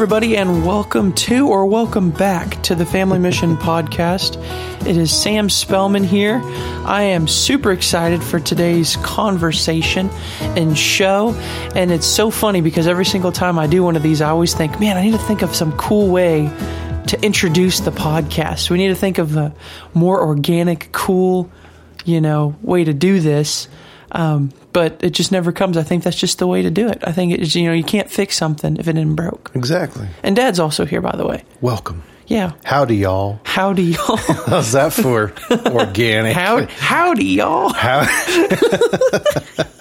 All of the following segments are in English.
Everybody, and welcome to or welcome back to the Family Mission Podcast. It is Sam Spellman here. I am super excited for today's conversation and show. And it's so funny because every single time I do one of these, I always think, man, I need to think of some cool way to introduce the podcast. We need to think of a more organic, cool, you know, way to do this. Um, but it just never comes. I think that's just the way to do it. I think it's, you know, you can't fix something if it isn't broke. Exactly. And Dad's also here, by the way. Welcome. Yeah. Howdy, y'all. Howdy, y'all. How's that for organic? How, howdy, y'all. How-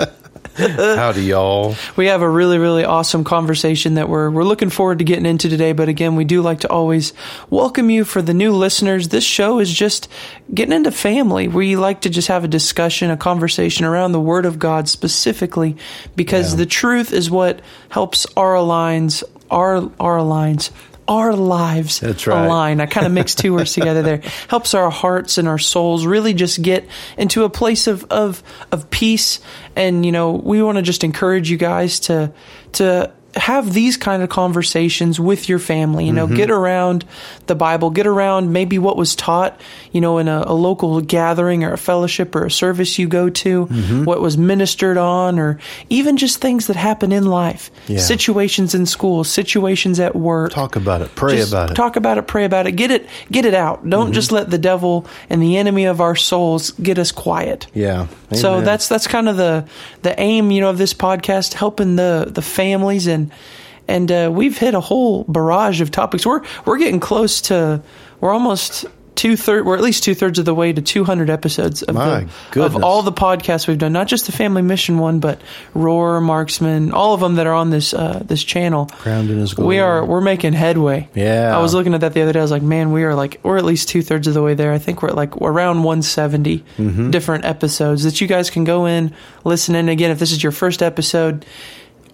Howdy, y'all. We have a really, really awesome conversation that we're we're looking forward to getting into today. But again, we do like to always welcome you for the new listeners. This show is just getting into family. We like to just have a discussion, a conversation around the Word of God specifically, because Yeah. the truth is what helps our aligns our our aligns. Our lives That's right. align. I kind of mixed two words together there. Helps our hearts and our souls really just get into a place of of of peace. And you know, we want to just encourage you guys to to have these kind of conversations with your family. You know, Mm-hmm. get around the Bible, get around maybe what was taught. You know, in a, a local gathering or a fellowship or a service you go to, Mm-hmm. what was ministered on, or even just things that happen in life, Yeah. situations in school, situations at work. Talk about it. Pray Just about it. Mm-hmm. Talk about it, pray about it. Get it get it out. Don't just let the devil and the enemy of our souls get us quiet. yeah. So that's that's kind of the the aim, you know, of this podcast, helping the the families and and uh, we've hit a whole barrage of topics. We're we're getting close to we're almost two third we're at least two thirds of the way to two hundred episodes of the, of all the podcasts we've done, not just the Family Mission one, but Roar, Marksman, all of them that are on this uh, this channel. Crowned in his glory. We are we're making headway. Yeah. I was looking at that the other day. I was like, man, we are like we're at least two thirds of the way there. I think we're at like around 170 Mm-hmm. different episodes that you guys can go in, listen in. Again, if this is your first episode,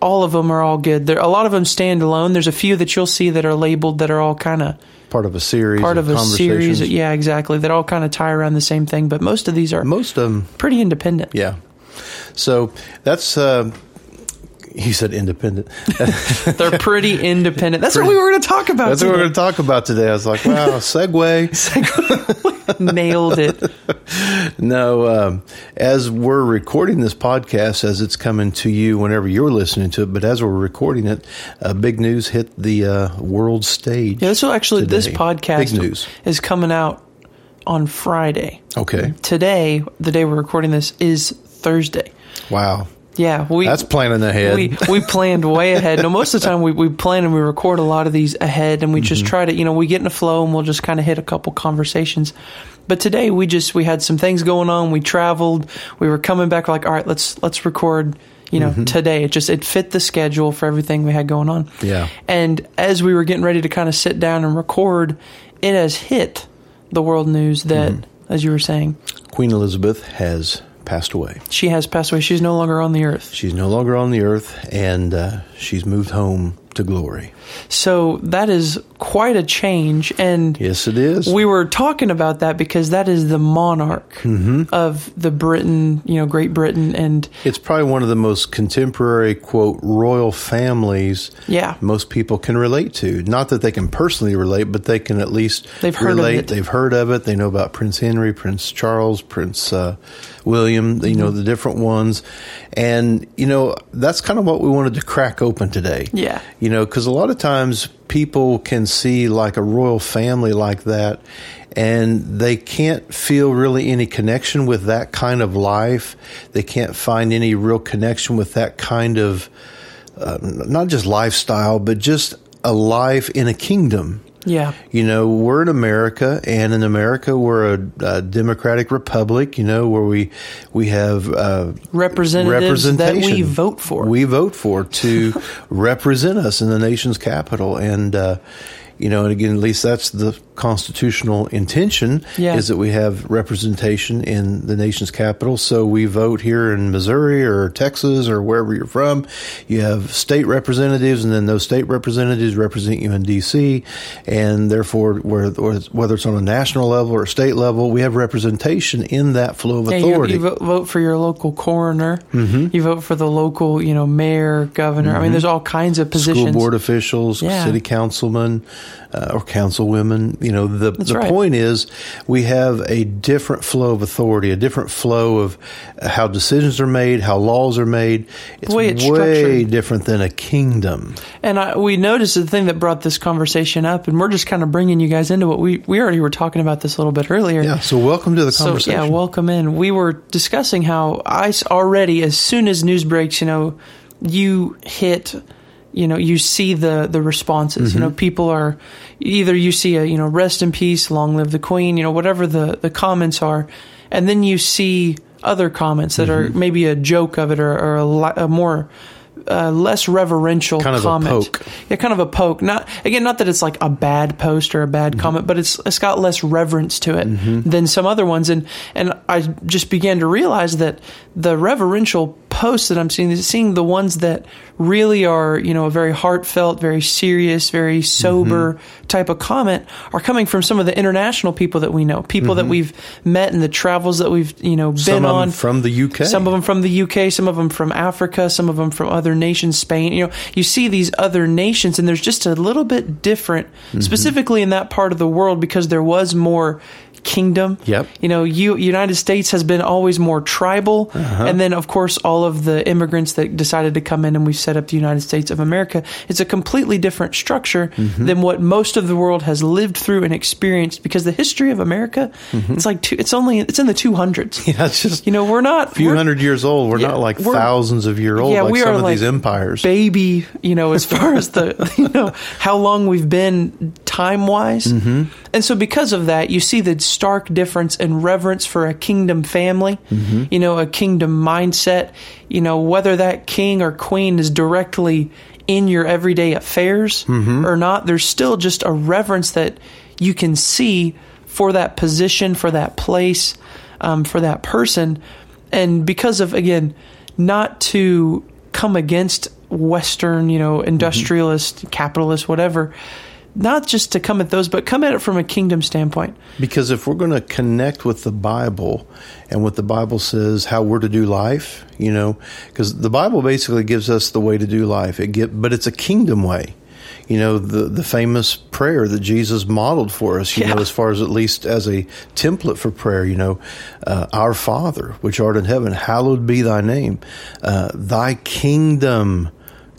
all of them are all good. There a lot of them stand alone. There's a few that you'll see that are labeled that are all kind of part of a series. part of a series. Yeah, exactly. That all kind of tie around the same thing. But most of these are Most of them, pretty independent. yeah. So that's, uh, he said independent. They're pretty independent. That's what we were going to talk about. That's what we're going to talk about today. I was like, wow, segue. Nailed it. No, um, as we're recording this podcast, as it's coming to you whenever you're listening to it, but as we're recording it, uh, big news hit the uh, world stage. Yeah, will actually this podcast Big news. is coming out on Friday. Okay. Today, the day we're recording this is Thursday. Wow. Yeah, we That's planning ahead. we we planned way ahead. No, most of the time we, we plan and we record a lot of these ahead, and we Mm-hmm. just try to you know we get in a flow and we'll just kind of hit a couple conversations. But today we just we had some things going on. We traveled. We were coming back. Like all right, let's let's record. You know, Mm-hmm. today it just it fit the schedule for everything we had going on. Yeah. And as we were getting ready to kind of sit down and record, it has hit the world news that, Mm-hmm. as you were saying, Queen Elizabeth has passed away. she has passed away. She's no longer on the earth. She's no longer on the earth, and uh, she's moved home to glory. So that is quite a change. And Yes, it is. we were talking about that because that is the monarch Mm-hmm. of the Britain, you know, Great Britain. And It's probably one of the most contemporary, quote, royal families Yeah. most people can relate to. Not that they can personally relate, but they can at least They've heard of relate. it. They've heard of it. They know about Prince Henry, Prince Charles, Prince uh, William, you Mm-hmm. know, the different ones. And, you know, that's kind of what we wanted to crack open today. Yeah. You know, because a lot of times people can see like a royal family like that and they can't feel really any connection with that kind of life. They can't find any real connection with that kind of uh, not just lifestyle, but just a life in a kingdom. Yeah, You know, we're in America, and in America, we're a, a democratic republic. You know, where we we have uh, representatives that we vote for. We vote for to represent us in the nation's capital, and uh, you know, and again, at least that's the constitutional intention Yeah. is that we have representation in the nation's capital. So we vote here in Missouri or Texas or wherever you're from. You have state representatives, and then those state representatives represent you in D.C. And therefore, where- whether it's on a national level or a state level, we have representation in that flow of Yeah, you, authority. you vote, for your local coroner. Mm-hmm. You vote for the local, you know, mayor, governor. I mean, there's all kinds of positions. Mm-hmm. School board officials, Yeah. city councilmen, uh, or councilwomen. You know, the the right. point is we have a different flow of authority, a different flow of how decisions are made, how laws are made. It's way it's way different than a kingdom. And I, we noticed the thing that brought this conversation up, and we're just kind of bringing you guys into what we we already were talking about this a little bit earlier. Yeah. So welcome to the So conversation. yeah, welcome in. We were discussing how I already, as soon as news breaks, you know, you hit, you know, you see the the responses. You know, Mm-hmm. people are either you see a you know, rest in peace, long live the queen, you know, whatever the the comments are, and then you see other comments that Mm-hmm. are maybe a joke of it or, or a, li- a more uh, less reverential Kind of a comment. poke. Yeah, kind of a poke. Not again, not that it's like a bad post or a bad Mm-hmm. comment, but it's it's got less reverence to it than some other ones. And and I just began to realize that the reverential posts that I'm seeing, seeing the ones that really are, you know, a very heartfelt, very serious, very sober Mm-hmm. type of comment, are coming from some of the international people that we know, people that we've met in the travels that we've, you know, been Mm-hmm. Some of on them from the UK. some of them from the UK, some of them from Africa, some of them from other nations, Spain. You know, you see these other nations, and there's just a little bit different, Mm-hmm. specifically in that part of the world, because there was more kingdom. Yep. You know, you United States has been always more tribal, Uh-huh. and then of course all of the immigrants that decided to come in and we set up the United States of America. It's a completely different structure Mm-hmm. than what most of the world has lived through and experienced. Because the history of America, it's like two, it's only it's in the two hundreds. Mm-hmm. yeah, it's just You know, we're not a few hundred years old. We're Yeah, not like we're- thousands of year old yeah, like we some are of like these empires. baby, you know, as far as the, you know, how long we've been time wise. Mm-hmm. And so, because of that, you see the stark difference in reverence for a kingdom family, mm-hmm. you know, a kingdom mindset, you know, whether that king or queen is directly in your everyday affairs mm-hmm. or not, there's still just a reverence that you can see for that position, for that place, um, for that person. And because of, again, not to come against Western, you know, mm-hmm. industrialist, capitalist, whatever, not just to come at those, but come at it from a kingdom standpoint. Because if we're going to connect with the Bible and what the Bible says how we're to do life, you know, because the Bible basically gives us the way to do life. It get, but it's a kingdom way. You know, the the famous prayer that Jesus modeled for us, you Yeah. know, as far as at least as a template for prayer, you know, uh, our Father, which art in heaven, hallowed be thy name. Uh, thy kingdom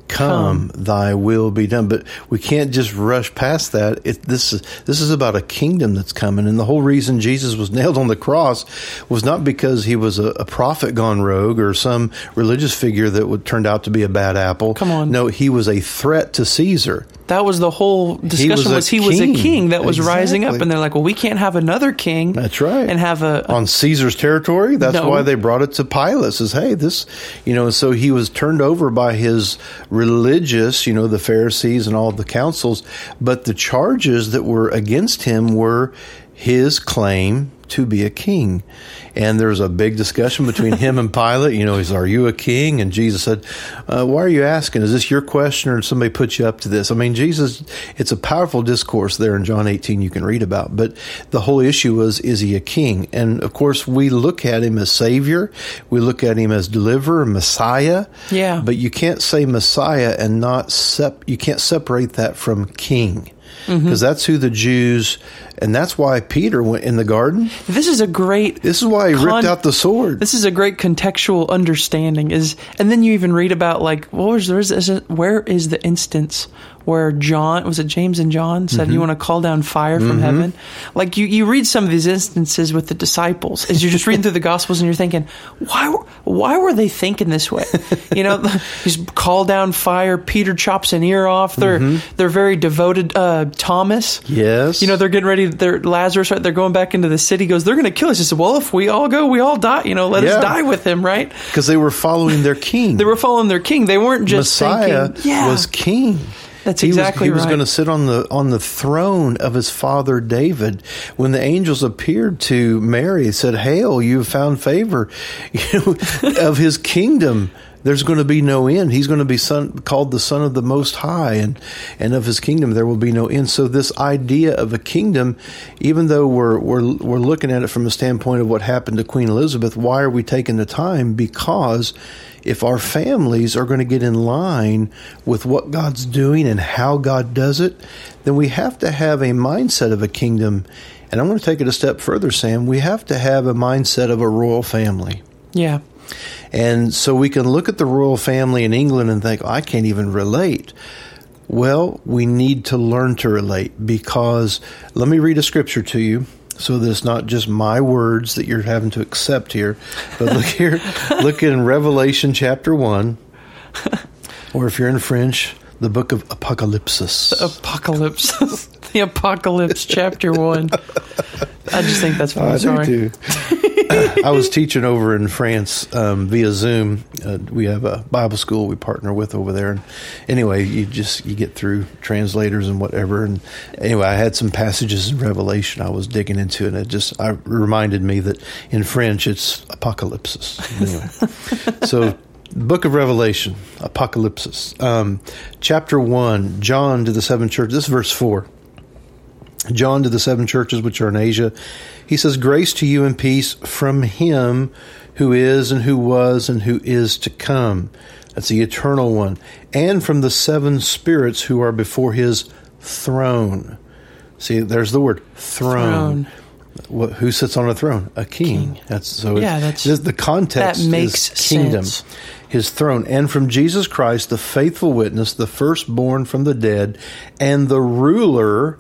come, thy will be done. But we can't just rush past that. It, this is this is about a kingdom that's coming. And the whole reason jesus was nailed on the cross was not because he was a, a prophet gone rogue or some religious figure that would turned out to be a bad apple. Come on. no he was a threat to caesar That was the whole discussion was was, a he was a king. king that was rising up and they're like, well, we can't have another king. That's right. And have a, on Caesar's territory. That's No. why they brought it to Pilate. Says, hey, this, you know, so he was turned over by his religious, you know, the Pharisees and all the councils. But the charges that were against him were his claim to be a king. And there was a big discussion between him and Pilate. You know, he's, are you a king? And Jesus said, uh, why are you asking? Is this your question or did somebody put you up to this? I mean, Jesus, it's a powerful discourse there in John 18 you can read about. But the whole issue was, is he a king? And of course, we look at him as savior. We look at him as deliverer, Messiah. Yeah. But you can't say Messiah and not sep- you can't separate that from king. Because Mm-hmm. that's who the Jews, and that's why Peter went in the garden. this is a great This is why he Con- ripped out the sword. This is a great contextual understanding. Is and then you even read about like what was there is, where is the instance where John was it James and John said Mm-hmm. you want to call down fire from heaven? Like you you read some of these instances with the disciples as you're just reading through the gospels and you're thinking why were- why were they thinking this way? You know, just call down fire. Peter chops an ear off. They're Mm-hmm. they're very devoted. Uh, Thomas. Yes. You know, they're getting ready. They're Lazarus, right? They're going back into the city. Goes, they're going to kill us. He said, well, if we all go, we all die. You know, let Yeah. us die with him, right? because they were following their king. They were following their king. They weren't just Messiah thinking, yeah, was king. That's he exactly was, he was right. going to sit on the on the throne of his father David. When the angels appeared to Mary, said, "Hail, you have found favor you know, of his kingdom." There's going to be no end. He's going to be son, called the Son of the Most High, and and of His kingdom there will be no end. So this idea of a kingdom, even though we're we're we're looking at it from a standpoint of what happened to Queen Elizabeth, why are we taking the time? Because if our families are going to get in line with what God's doing and how God does it, then we have to have a mindset of a kingdom. And I'm going to take it a step further, Sam. We have to have a mindset of a royal family. Yeah. And so we can look at the royal family in England and think, I can't even relate. Well, we need to learn to relate because let me read a scripture to you so that it's not just my words that you're having to accept here. But look here, look in Revelation chapter 1, or if you're in French, the book of Apocalypse. Apocalypse. the Apocalypse, chapter one. I just think that's funny. I Sorry. do too. I was teaching over in France um, via Zoom. Uh, we have a Bible school we partner with over there, and anyway, you just you get through translators and whatever. And anyway, I had some passages in Revelation I was digging into, and it just I reminded me that in French it's apocalypse. Anyway, so Book of Revelation, Apocalypse, um, chapter one, John to the seven churches. This is verse four. John to the seven churches which are in Asia. He says, Grace to you and peace from him who is and who was and who is to come. That's the eternal one. And from the seven spirits who are before his throne. See, there's the word throne. Throne. What, who sits on a throne? A king. King. That's so. Yeah, it's- that's- the context that makes is kingdom, sense. his throne, and from Jesus Christ, the faithful witness, the firstborn from the dead, and the ruler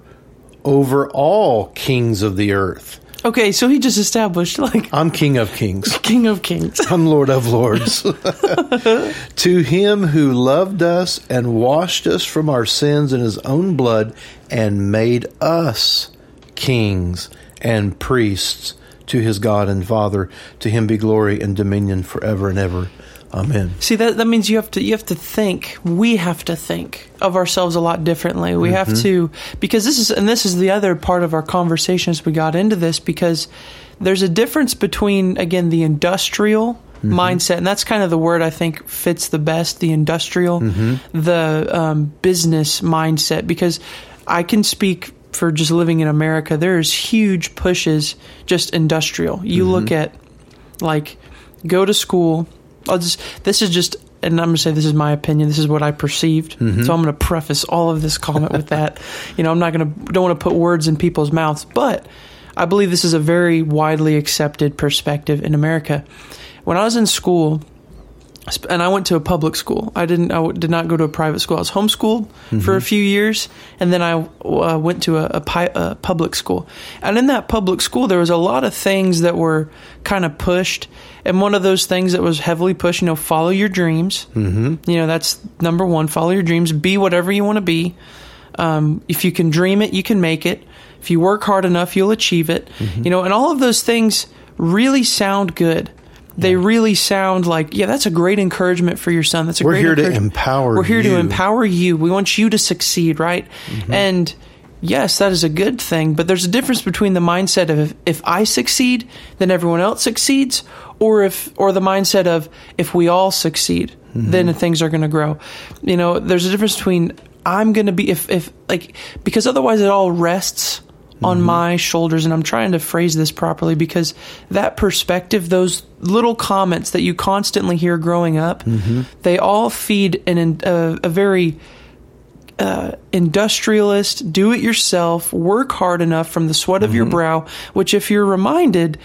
over all kings of the earth. Okay, so he just established like I'm King of Kings. King of Kings. I'm Lord of Lords. to him who loved us and washed us from our sins in his own blood and made us kings and priests to his God and Father, to him be glory and dominion forever and ever. Amen. See that that means you have to you have to think. We have to think of ourselves a lot differently. We have mm-hmm. to because this is and this is the other part of our conversation as we got into this because there's a difference between again the industrial mm-hmm. mindset and that's kind of the word I think fits the best the industrial mm-hmm. the um, business mindset because I can speak for just living in America there's huge pushes just industrial you look at like go to school I'll just this is just and I'm gonna say this is my opinion. This is what I perceived. Mm-hmm. So I'm gonna preface all of this comment with that. You know, I'm not gonna don't want to put words in people's mouths, but I believe this is a very widely accepted perspective in America. When I was in school, and I went to a public school. I didn't. I did not go to a private school. I was homeschooled for a few years, and then I uh, went to a, a, pi- a public school. And in that public school, there was a lot of things that were kind of pushed. And one of those things that was heavily pushed, you know, follow your dreams. Mm-hmm. You know, that's number one. Follow your dreams. Be whatever you want to be. Um, if you can dream it, you can make it. If you work hard enough, you'll achieve it. You know, and all of those things really sound good. They really sound like, yeah, that's a great encouragement for your son. That's a We're great here to encouragement. empower We're here to empower you. We want you to succeed, right? Mm-hmm. And yes, that is a good thing, but there's a difference between the mindset of if, if I succeed, then everyone else succeeds, or if or the mindset of if we all succeed, mm-hmm. then things are going to grow. You know, there's a difference between I'm going to be if if like because otherwise it all rests on mm-hmm. my shoulders and I'm trying to phrase this properly because that perspective those little comments that you constantly hear growing up mm-hmm. they all feed an a, a very uh, industrialist, do it yourself, work hard enough from the sweat of your mm-hmm. brow, which, if you're reminded,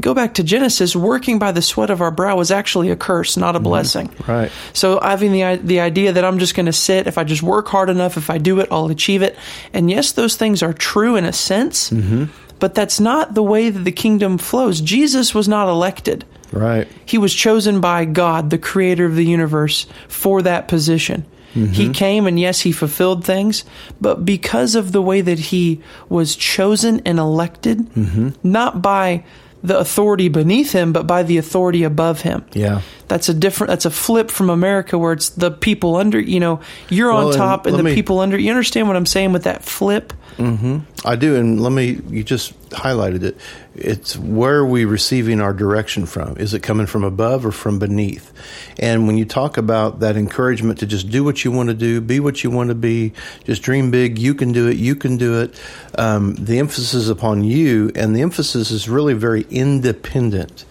go back to Genesis, working by the sweat of our brow was actually a curse, not a mm-hmm. blessing. Right. So having the the idea that I'm just going to sit, if I just work hard enough, if I do it, I'll achieve it. And yes, those things are true in a sense, mm-hmm. but that's not the way that the kingdom flows. Jesus was not elected. Right. He was chosen by God, the creator of the universe, for that position. He mm-hmm. came and yes, he fulfilled things, but because of the way that he was chosen and elected, not by the authority beneath him, but by the authority above him. Yeah. That's a different. That's a flip from America, where it's the people under. You know, you're Well, on top, and let the me- people under. You understand what I'm saying with that flip? I do, and let me. You just highlighted it. It's where are we receiving our direction from? Is it coming from above or from beneath? And when you talk about that encouragement to just do what you want to do, be what you want to be, just dream big. You can do it. You can do it. Um, the emphasis is upon you, and the emphasis is really very independent.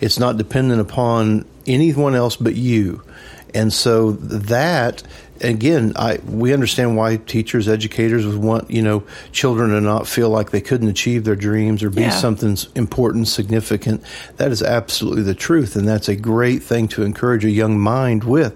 It's not dependent upon anyone else but you. And so that again, I we understand why teachers, educators would want you know children to not feel like they couldn't achieve their dreams or be Yeah. something important, significant. That is absolutely the truth, and that's a great thing to encourage a young mind with.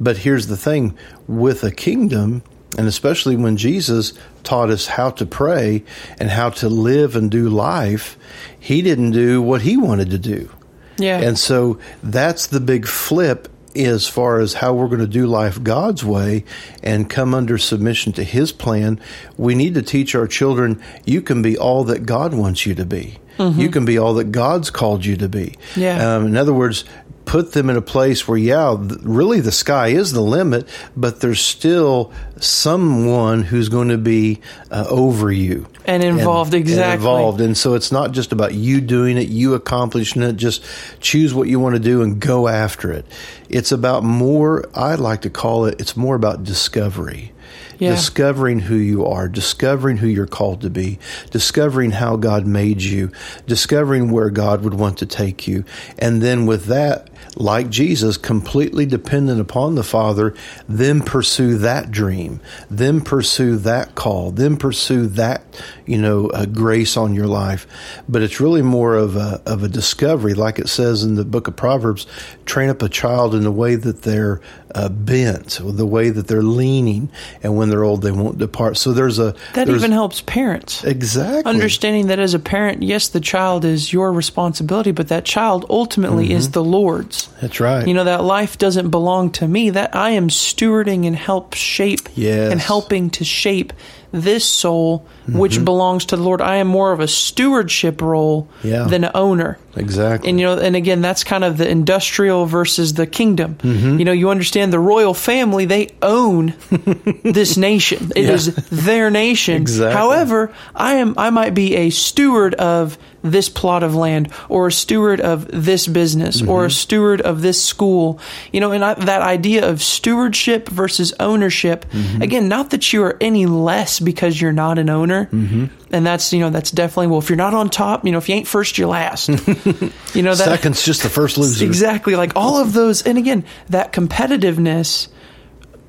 But here's the thing: with a kingdom, and especially when Jesus taught us how to pray and how to live and do life, he didn't do what he wanted to do. Yeah. And so that's the big flip as far as how we're going to do life God's way and come under submission to His plan. We need to teach our children you can be all that God wants you to be. You can be all that God's called you to be. Yeah. Um, in other words, put them in a place where, yeah, really the sky is the limit, but there's still someone who's going to be uh, over you And involved, exactly. involved. And so it's not just about you doing it, you accomplishing it, just choose what you want to do and go after it. It's about more, I like to call it, it's more about discovery. Yeah. Discovering who you are, discovering who you're called to be, discovering how God made you, discovering where God would want to take you. And then with that, like Jesus, completely dependent upon the Father, then pursue that dream, then pursue that call, then pursue that, you know, uh, grace on your life. But it's really more of a, of a discovery, like it says in the book of Proverbs, train up a child in the way that they're uh, bent, the way that they're leaning, and when they're old, they won't depart. So there's a, that there's- even helps parents. exactly. Understanding that as a parent, yes, the child is your responsibility, but that child ultimately is the Lord's. That's right. You know, that life doesn't belong to me. That I am stewarding and help shape Yes. and helping to shape this soul which belongs to the Lord. I am more of a stewardship role Yeah. than an owner. exactly. And you know, and again, that's kind of the industrial versus the kingdom. Mm-hmm. You know, you understand the royal family; they own this nation. It Yeah. is their nation. Exactly. However, I am I might be a steward of this plot of land, or a steward of this business, or Mm-hmm. a steward of this school. You know, and I, that idea of stewardship versus ownership. Mm-hmm. Again, not that you are any less because you're not an owner. Mm-hmm. And that's you know that's definitely well if you're not on top you know if you ain't first you're last you know that Second's just the first loser. Exactly. Like all of those. And again, that competitiveness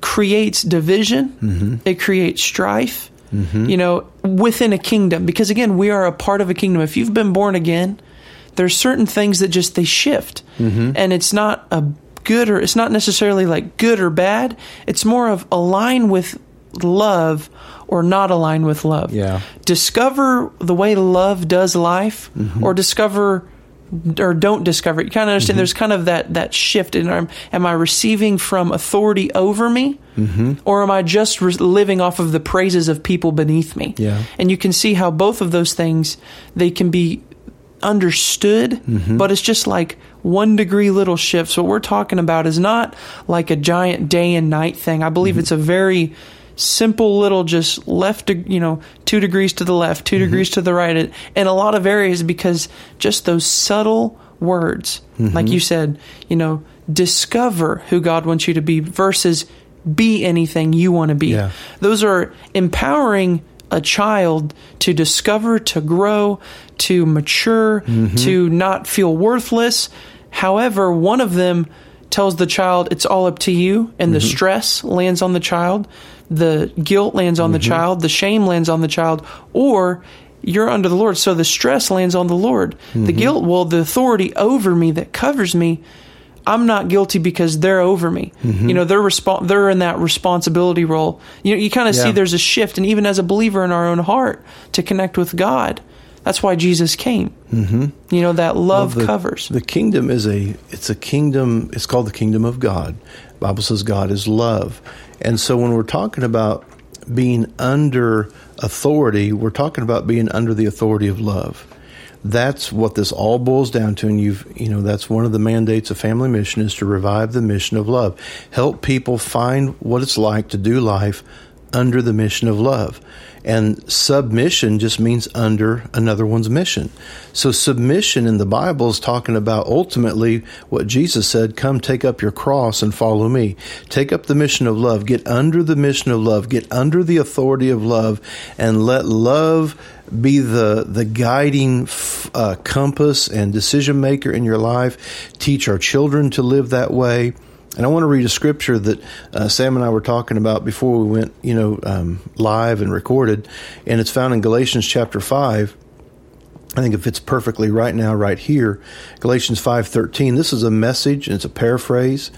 creates division, Mm-hmm. it creates strife, you know, within a kingdom. Because again, we are a part of a kingdom. If you've been born again, there's certain things that just they shift. Mm-hmm. And it's not a good or it's not necessarily like good or bad. It's more of align with love or not align with love. Yeah. Discover the way love does life Mm-hmm. or discover or don't discover it. You kind of Mm-hmm. understand there's kind of that that shift in am, am I receiving from authority over me Mm-hmm. or am I just re- living off of the praises of people beneath me? Yeah. And you can see how both of those things they can be understood, Mm-hmm. but it's just like one degree little shifts. What we're talking about is not like a giant day and night thing. I believe it's a very simple little just left, you know, two degrees to the left, 2 mm-hmm. degrees to the right in- a lot of areas because just those subtle words, mm-hmm. like you said, you know, discover who God wants you to be versus be anything you want to be. Yeah. Those are empowering a child to discover, to grow, to mature, mm-hmm. to not feel worthless. However, one of them tells the child it's all up to you, and the mm-hmm. stress lands on the child, the guilt lands on the mm-hmm. child, the shame lands on the child, or you're under the Lord, so the stress lands on the Lord. The mm-hmm. guilt, well, the authority over me that covers me, I'm not guilty because they're over me. You know, they're respon they're in that responsibility role. You know, you kind of see there's a shift, and even as a believer in our own heart to connect with God, that's why Jesus came. Mm-hmm. You know, that love the, covers. The kingdom is a it's a kingdom. It's called the kingdom of God. Bible says God is love, and so when we're talking about being under authority, we're talking about being under the authority of love. that's what this all boils down to. And you've, you know, that's one of the mandates of Family Mission is to revive the mission of love. Help people find what it's like to do life under the mission of love. And submission just means under another one's mission. So submission in the Bible is talking about ultimately what Jesus said, come take up your cross and follow me. Take up the mission of love, get under the mission of love, get under the authority of love and let love be the the guiding uh, compass and decision maker in your life. Teach our children to live that way. And I want to read a scripture that uh, Sam and I were talking about before we went, you know, um, live and recorded, and it's found in Galatians chapter five. I think it fits perfectly right now, right here. Galatians five thirteen. This is a message, and it's a paraphrase.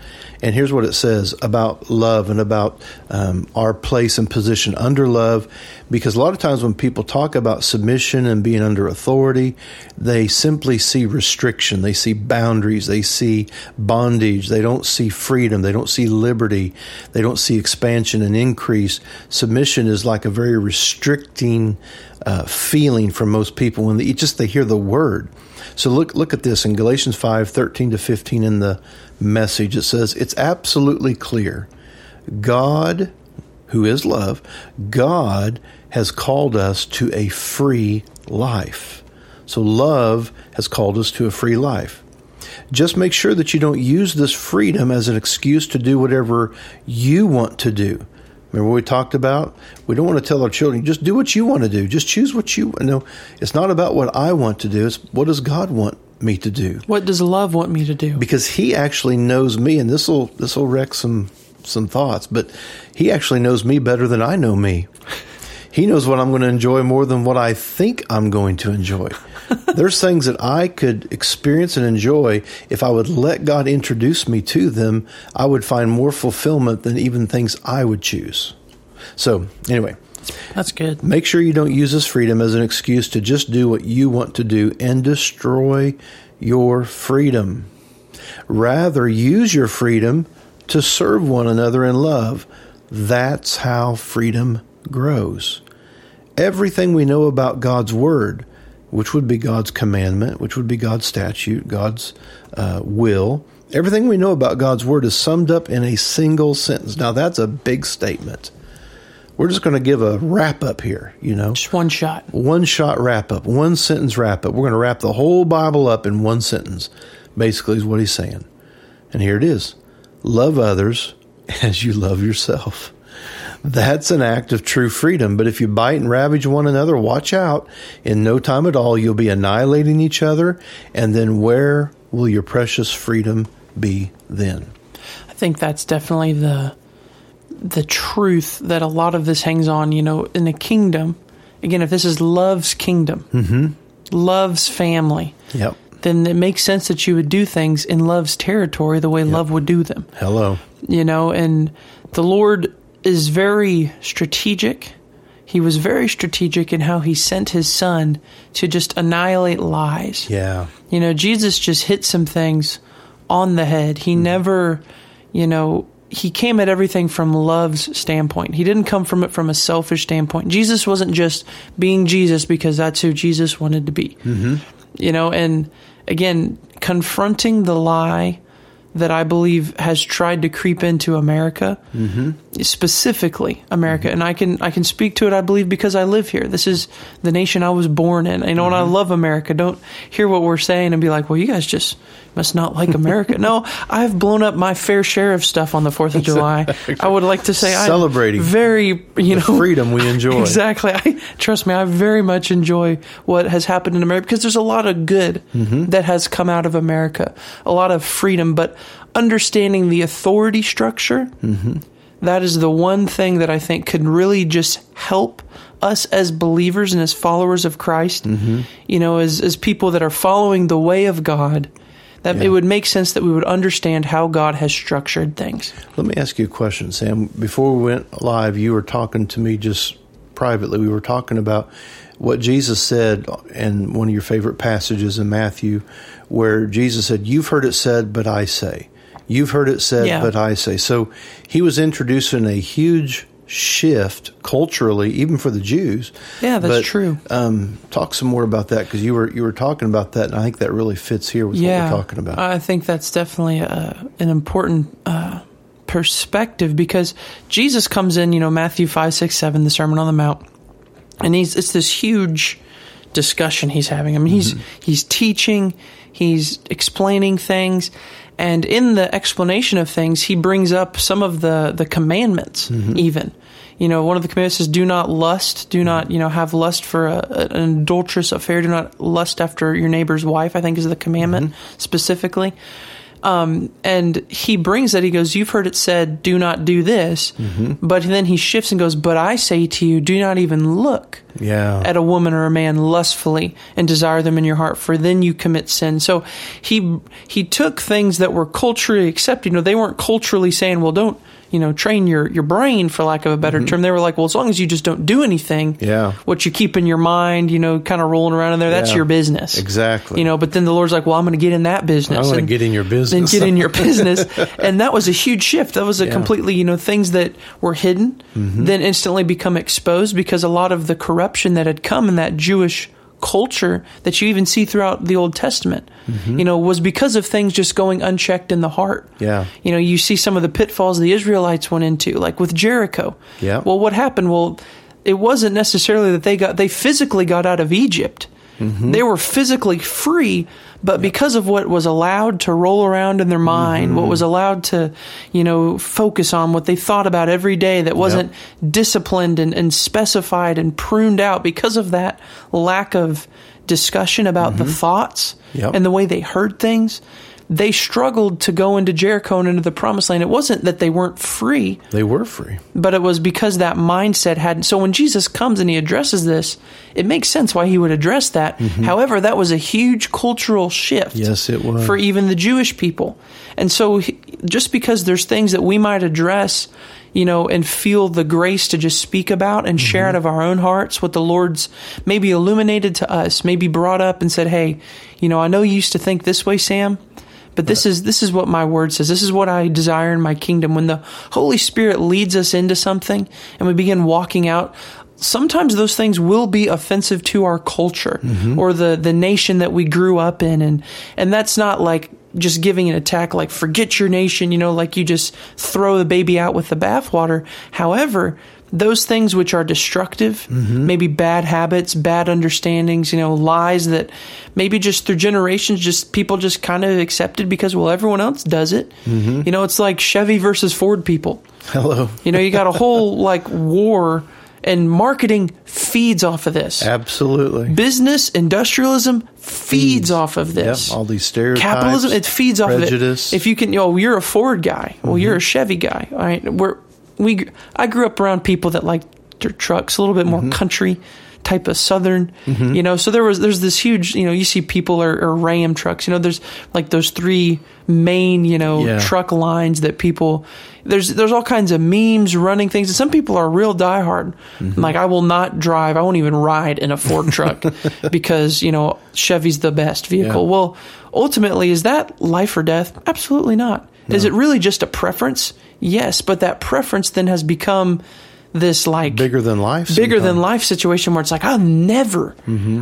And here's what it says about love and about um, our place and position under love. Because a lot of times when people talk about submission and being under authority, they simply see restriction, they see boundaries, they see bondage, they don't see freedom, they don't see liberty, they don't see expansion and increase. Submission is like a very restricting uh, feeling for most people when they just they hear the word. So look look at this in Galatians 5, 13 to 15 in the message. It says, It's absolutely clear. God, who is love, God has called us to a free life. So love has called us to a free life. Just make sure that you don't use this freedom as an excuse to do whatever you want to do. Remember what we talked about? We don't want to tell our children, just do what you want to do. Just choose what you know. It's not about what I want to do. It's what does God want me to do? What does love want me to do? Because he actually knows me, and this will this will wreck some some thoughts, but he actually knows me better than I know me. He knows what I'm going to enjoy more than what I think I'm going to enjoy. There's things that I could experience and enjoy if I would let God introduce me to them. I would find more fulfillment than even things I would choose. So, anyway, that's good. Make sure you don't use this freedom as an excuse to just do what you want to do and destroy your freedom. Rather, use your freedom to serve one another in love. That's how freedom grows. Everything we know about God's Word, which would be God's commandment, which would be God's statute, God's uh, will, everything we know about God's Word is summed up in a single sentence. Now, that's a big statement we're just going to give a wrap up here, you know. Just one shot. One shot wrap up, one sentence wrap up. We're going to wrap the whole Bible up in one sentence, basically, is what he's saying. And here it is love others as you love yourself. That's an act of true freedom. But if you bite and ravage one another, watch out. In no time at all, you'll be annihilating each other. And then where will your precious freedom be then? I think that's definitely the the truth that a lot of this hangs on, you know, in the kingdom. Again, if this is love's kingdom, mm-hmm. love's family, yep. then it makes sense that you would do things in love's territory the way yep. love would do them. Hello. You know, and the Lord is very strategic. He was very strategic in how he sent his son to just annihilate lies. Yeah. You know, Jesus just hit some things on the head. He mm. never, you know, he came at everything from love's standpoint. He didn't come from it from a selfish standpoint. Jesus wasn't just being Jesus because that's who Jesus wanted to be. Mm-hmm. You know, and again, confronting the lie that I believe has tried to creep into America, mm-hmm. Specifically America, mm-hmm. and I can I can speak to it. I believe because I live here. This is the nation I was born in. You know, and I mm-hmm. love America. Don't hear what we're saying and be like, "Well, you guys just must not like America." no, I've blown up my fair share of stuff on the Fourth of July. I would like to say celebrating I'm very you know freedom we enjoy exactly. I trust me. I very much enjoy what has happened in America because there's a lot of good mm-hmm. that has come out of America, a lot of freedom, but understanding the authority structure, mm-hmm. That is the one thing that I think could really just help us as believers and as followers of Christ, mm-hmm. you know, as, as people that are following the way of God, that yeah. it would make sense that we would understand how God has structured things. Let me ask you a question, Sam. Before we went live, you were talking to me just privately. We were talking about what Jesus said in one of your favorite passages in Matthew, where Jesus said, You've heard it said, but I say. You've heard it said, yeah. but I say. So he was introducing a huge shift culturally, even for the Jews. Yeah, that's But, true. Um, talk some more about that because you were you were talking about that, and I think that really fits here with yeah, what we're talking about. I think that's definitely uh an important uh, perspective because Jesus comes in, you know, Matthew five, six, seven, the Sermon on the Mount, and he's it's this huge discussion he's having. I mean, he's he's teaching, he's explaining things, and in the explanation of things, he brings up some of the the commandments, mm-hmm. even. You know, one of the commandments is do not lust, do mm-hmm. not, you know, have lust for a, an adulterous affair, do not lust after your neighbor's wife, I think is the commandment mm-hmm. specifically. Um, and he brings that, he goes, You've heard it said, do not do this. But then he shifts and goes, But I say to you, do not even look yeah, at a woman or a man lustfully and desire them in your heart, for then you commit sin. So he he took things that were culturally accepted. You know, they weren't culturally saying, "Well, don't you know train your your brain," for lack of a better term. They were like, "Well, as long as you just don't do anything, Mm-hmm. Yeah. what you keep in your mind, you know, kind of rolling around in there, that's Yeah. your business." Exactly. You know, but then the Lord's like, "Well, I'm going to get in that business." I'm going to And- get in your business. then get in your business. and that was a huge shift. That was a completely, you know, things that were hidden Mm-hmm. then instantly become exposed because a lot of the corruption that had come in that Jewish culture that you even see throughout the Old Testament, you know, was because of things just going unchecked in the heart. Mm-hmm. Yeah. You know, you see some of the pitfalls the Israelites went into, like with Jericho. Yeah. Well, what happened? Well, it wasn't necessarily that they got they physically got out of Egypt. Mm-hmm. They were physically free, but because of what was allowed to roll around in their mind, what Mm-hmm. was allowed to, you know, focus on, what they thought about every day that wasn't disciplined and, and specified and pruned out because of that lack of discussion about the thoughts Mm-hmm. Yep. and the way they heard things, they struggled to go into Jericho and into the promised land. It wasn't that they weren't free, they were free. but it was because that mindset hadn't. So when Jesus comes and he addresses this, it makes sense why he would address that. However, that was a huge cultural shift. Mm-hmm. Yes, it was. For even the Jewish people. And so just because there's things that we might address, you know, and feel the grace to just speak about and share Mm-hmm. out of our own hearts what the Lord's maybe illuminated to us, maybe brought up and said, hey, you know, I know you used to think this way, Sam. But this is this is what my word says. This is what I desire in my kingdom. When the Holy Spirit leads us into something and we begin walking out, sometimes those things will be offensive to our culture mm-hmm. or the the nation that we grew up in and and that's not like just giving an attack like forget your nation, you know, like you just throw the baby out with the bathwater. However, those things which are destructive, mm-hmm. maybe bad habits, bad understandings, you know, lies that maybe just through generations, just people just kind of accepted because, well, everyone else does it. Mm-hmm. You know, it's like Chevy versus Ford people. Hello. You know, you got a whole like war and marketing feeds off of this. Absolutely. Business, industrialism feeds, off of Yep. this. All these stereotypes. Capitalism, it feeds off of prejudice. it. If you can, you know, you're a Ford guy. Well, mm-hmm. you're a Chevy guy. All right. We're, we, I grew up around people that like their trucks, a little bit more mm-hmm. country type of southern, mm-hmm. you know. So there was, there's this huge, you know, you see people are, are Ram trucks, you know, there's like those three main, you know, Yeah. truck lines that people, there's, there's all kinds of memes running things. And some people are real diehard. Mm-hmm. Like, I will not drive, I won't even ride in a Ford truck because, you know, Chevy's the best vehicle. Yeah. Well, ultimately, is that life or death? Absolutely not. Is it really just a preference? Yes, but that preference then has become this like bigger than life. bigger than life situation where it's like I'll never,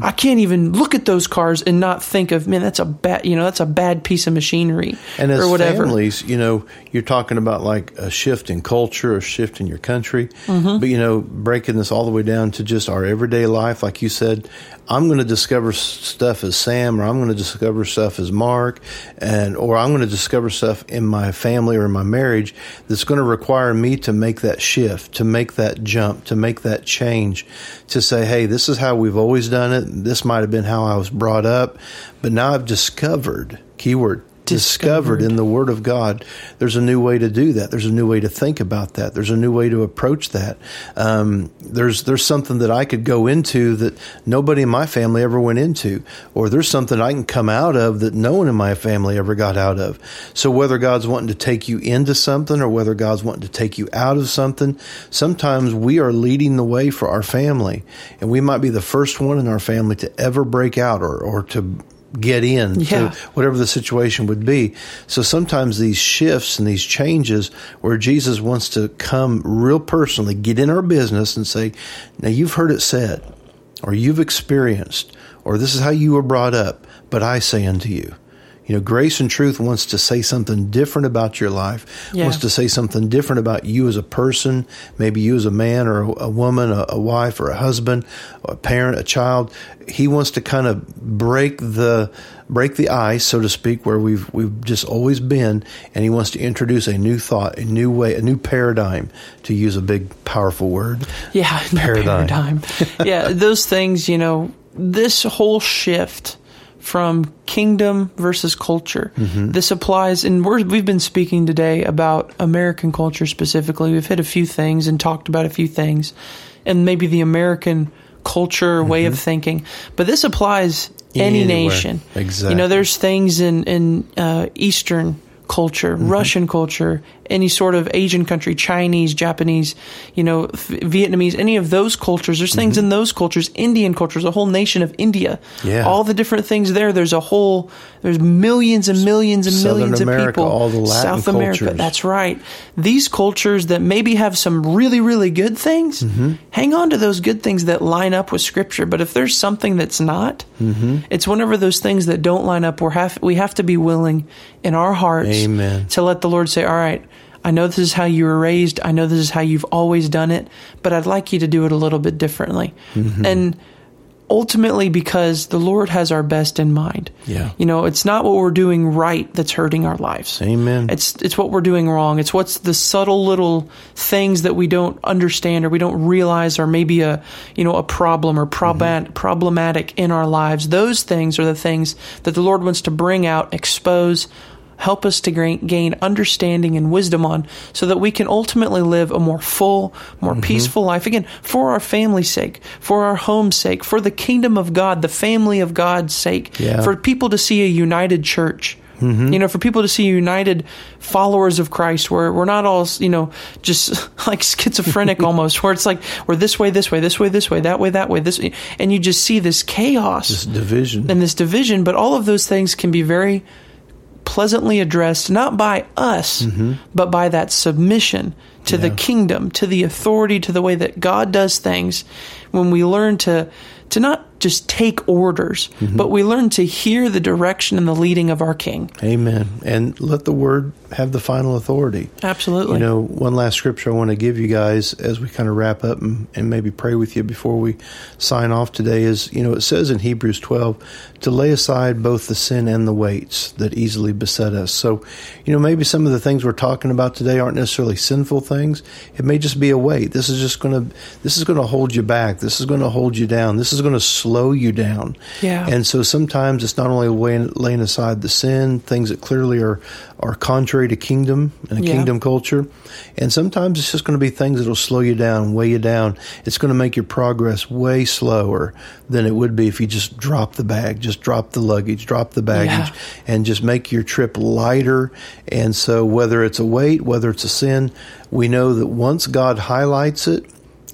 I can't even look at those cars and not think of man, that's a bad, you know, that's a bad piece of machinery And as or whatever. families, you know, you're talking about like a shift in culture, a shift in your country, Mm-hmm. but you know, breaking this all the way down to just our everyday life, like you said, I'm going to discover stuff as Sam, or I'm going to discover stuff as Mark, and or I'm going to discover stuff in my family or in my marriage that's going to require me to make that shift, to make that jump, to make that change, to say, hey, this is how we've always done it. This might have been how I was brought up, but now I've discovered keyword discovered in the Word of God, there's a new way to do that. There's a new way to think about that. There's a new way to approach that. Um, there's there's something that I could go into that nobody in my family ever went into, or there's something I can come out of that no one in my family ever got out of. So whether God's wanting to take you into something or whether God's wanting to take you out of something, sometimes we are leading the way for our family, and we might be the first one in our family to ever break out or or to get in Yeah. to whatever the situation would be. So sometimes these shifts and these changes where Jesus wants to come real personally, get in our business and say, now you've heard it said, or you've experienced, or this is how you were brought up, but I say unto you. You know, grace and truth wants to say something different about your life, Yeah. wants to say something different about you as a person, maybe you as a man or a, a woman, a, a wife or a husband, a parent, a child. He wants to kind of break the break the ice, so to speak, where we've we've just always been, and he wants to introduce a new thought, a new way, a new paradigm, to use a big powerful word. Yeah, Paradigm. paradigm. yeah, those things, you know, this whole shift from kingdom versus culture. Mm-hmm. This applies, and we're, we've been speaking today about American culture specifically. We've hit a few things and talked about a few things, and maybe the American culture way of thinking. But this applies any Mm-hmm. Anywhere. nation. Exactly. You know, there's things in in uh, Eastern culture, Mm-hmm. Russian culture, any sort of Asian country, Chinese, Japanese, you know, f- Vietnamese, any of those cultures. There's things in those cultures, Indian cultures, a whole nation of India. Mm-hmm. Yeah. All the different things there. There's a whole, there's millions and millions and Southern millions America, of people. all the Latin South America. cultures. That's right. These cultures that maybe have some really, really good things, Mm-hmm. hang on to those good things that line up with Scripture. But if there's something that's not, Mm-hmm. it's whenever those things that don't line up, we're have we have to be willing in our hearts Amen. to let the Lord say, "All right, I know this is how you were raised. I know this is how you've always done it, but I'd like you to do it a little bit differently." Mm-hmm. And ultimately because the Lord has our best in mind. Yeah. You know, it's not what we're doing right that's hurting our lives. Amen. It's it's what we're doing wrong. It's what's the subtle little things that we don't understand or we don't realize are maybe a you know a problem or prob- problematic in our lives. Those things are the things that the Lord wants to bring out, expose, help us to gain, understanding and wisdom on, so that we can ultimately live a more full, more mm-hmm. peaceful life. Again, for our family's sake, for our home's sake, for the kingdom of God, the family of God's sake, Yeah. for people to see a united church. Mm-hmm. You know, for people to see united followers of Christ, where we're not all, you know, just like schizophrenic almost, where it's like we're this way, this way, this way, this way, that way, that way, this, way, and you just see this chaos This division. and this division. But all of those things can be very pleasantly addressed, not by us, mm-hmm. but by that submission to the kingdom, to the authority, to the way that God does things. When we learn to to not just take orders, mm-hmm. but we learn to hear the direction and the leading of our King. Amen. And let the word have the final authority. Absolutely. You know, one last scripture I want to give you guys as we kind of wrap up and, and maybe pray with you before we sign off today is, you know, it says in Hebrews 12 to lay aside both the sin and the weights that easily beset us. So, you know, maybe some of the things we're talking about today aren't necessarily sinful things. It may just be a weight. This is just going to, this is going to hold you back. This is going to hold you down. This is going to slow you down. Yeah. And so sometimes it's not only laying, laying aside the sin, things that clearly are, are contrary to kingdom and Yeah. kingdom culture. And sometimes it's just going to be things that'll slow you down, weigh you down. It's going to make your progress way slower than it would be if you just drop the bag, just drop the luggage, drop the baggage, and just make your trip lighter. And so whether it's a weight, whether it's a sin, we know that once God highlights it,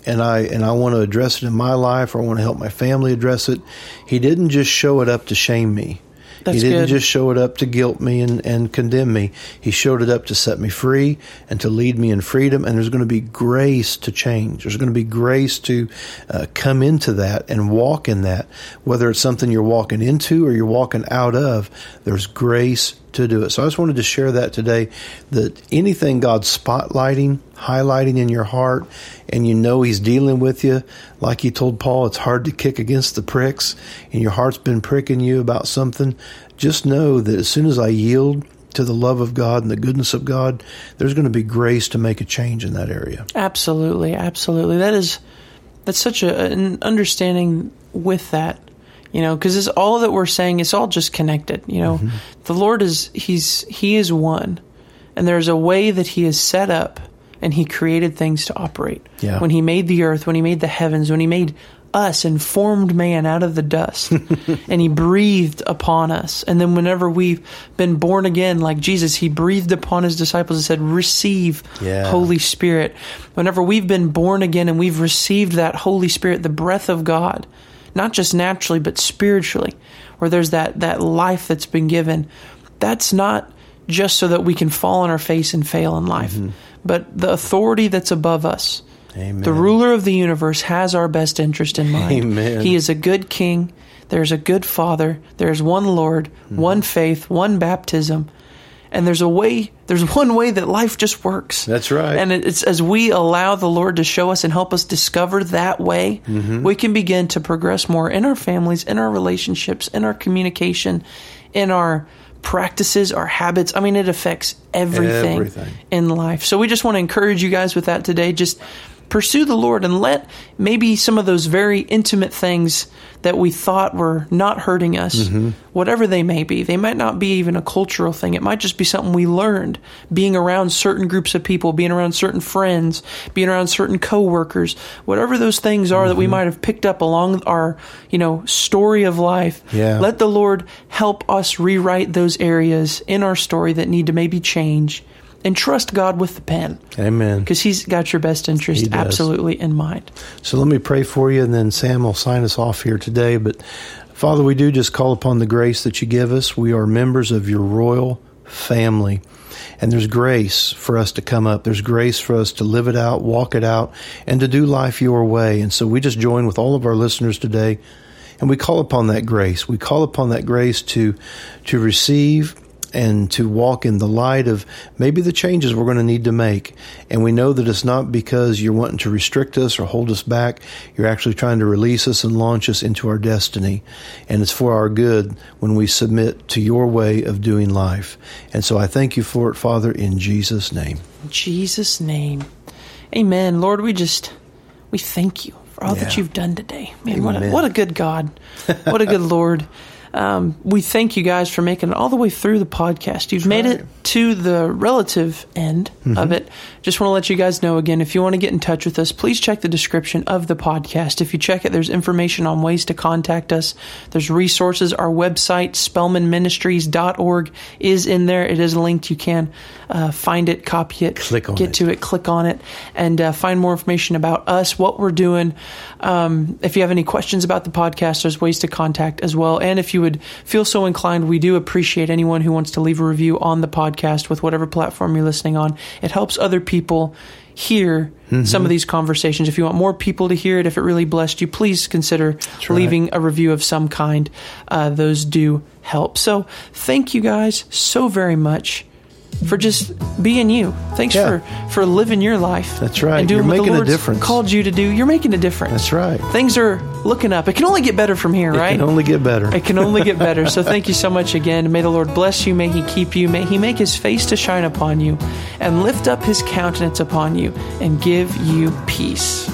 and I and I want to address it in my life or I want to help my family address it. He didn't just show it up to shame me. That's he didn't good. just show it up to guilt me and, and condemn me. He showed it up to set me free and to lead me in freedom. And there's going to be grace to change. There's going to be grace to uh, come into that and walk in that. Whether it's something you're walking into or you're walking out of, there's grace to do it. So I just wanted to share that today that anything God's spotlighting, highlighting in your heart, and you know He's dealing with you, like He told Paul, it's hard to kick against the pricks, and your heart's been pricking you about something. Just know that as soon as I yield to the love of God and the goodness of God, there's going to be grace to make a change in that area. Absolutely, absolutely. That is that's such a, an understanding with that, you know, because it's all that we're saying. It's all just connected. You know, Mm-hmm. the Lord is He's He is one, and there's a way that He is set up, and He created things to operate. Yeah. When He made the earth, when He made the heavens, when He made us and formed man out of the dust and he breathed upon us and then whenever we've been born again like jesus he breathed upon his disciples and said receive Yeah. holy spirit whenever we've been born again and we've received that holy spirit the breath of god not just naturally but spiritually where there's that, that life that's been given, that's not just so that we can fall on our face and fail in life, Mm-hmm. but the authority that's above us. Amen. The ruler of the universe has our best interest in mind. Amen. He is a good king. There's a good father. There's one Lord, Mm-hmm. one faith, one baptism. And there's a way, there's one way that life just works. That's right. And it's as we allow the Lord to show us and help us discover that way, Mm-hmm. we can begin to progress more in our families, in our relationships, in our communication, in our practices, our habits. I mean, it affects everything, Everything. in life. So we just want to encourage you guys with that today. Just pursue the Lord and let maybe some of those very intimate things that we thought were not hurting us, Mm-hmm. whatever they may be, they might not be even a cultural thing. It might just be something we learned being around certain groups of people, being around certain friends, being around certain coworkers, whatever those things are Mm-hmm. that we might have picked up along our, you know, story of life. Yeah. Let the Lord help us rewrite those areas in our story that need to maybe change and trust God with the pen Amen. because He's got your best interest absolutely in mind. So let me pray for you, and then Sam will sign us off here today. But Father, we do just call upon the grace that you give us. We are members of your royal family. And there's grace for us to come up. There's grace for us to live it out, walk it out, and to do life your way. And so we just join with all of our listeners today and we call upon that grace. We call upon that grace to to receive and to walk in the light of maybe the changes we're going to need to make. And we know that it's not because you're wanting to restrict us or hold us back. You're actually trying to release us and launch us into our destiny. And it's for our good when we submit to your way of doing life. And so I thank you for it, Father, in Jesus' name. In Jesus' name. Amen. Lord, we just we thank you for all that you've done today. Man, what a, Amen. what a good God. What a good Lord. Um, we thank you guys for making it all the way through the podcast. You've made right. it to the relative end of it. Just want to let you guys know again if you want to get in touch with us, please check the description of the podcast. If you check it, there's information on ways to contact us. There's resources. Our website, spellmanministries.org, is in there. It is linked. You can uh, find it, copy it, Click on get it. to it, click on it, and uh, find more information about us, what we're doing. Um, if you have any questions about the podcast, there's ways to contact as well. And if you would feel so inclined, we do appreciate anyone who wants to leave a review on the podcast with whatever platform you're listening on. It helps other people hear Mm-hmm. some of these conversations. If you want more people to hear it, if it really blessed you, please consider right. leaving a review of some kind. Uh, those do help. So thank you guys so very much for just being you. Thanks Yeah. for for living your life. That's right. And doing You're what making the a difference. Called you to do. You're making a difference. That's right. Things are looking up. It can only get better from here, right? It can only get better. It can only get better. So thank you so much again. May the Lord bless you. May He keep you. May He make His face to shine upon you and lift up His countenance upon you and give you peace.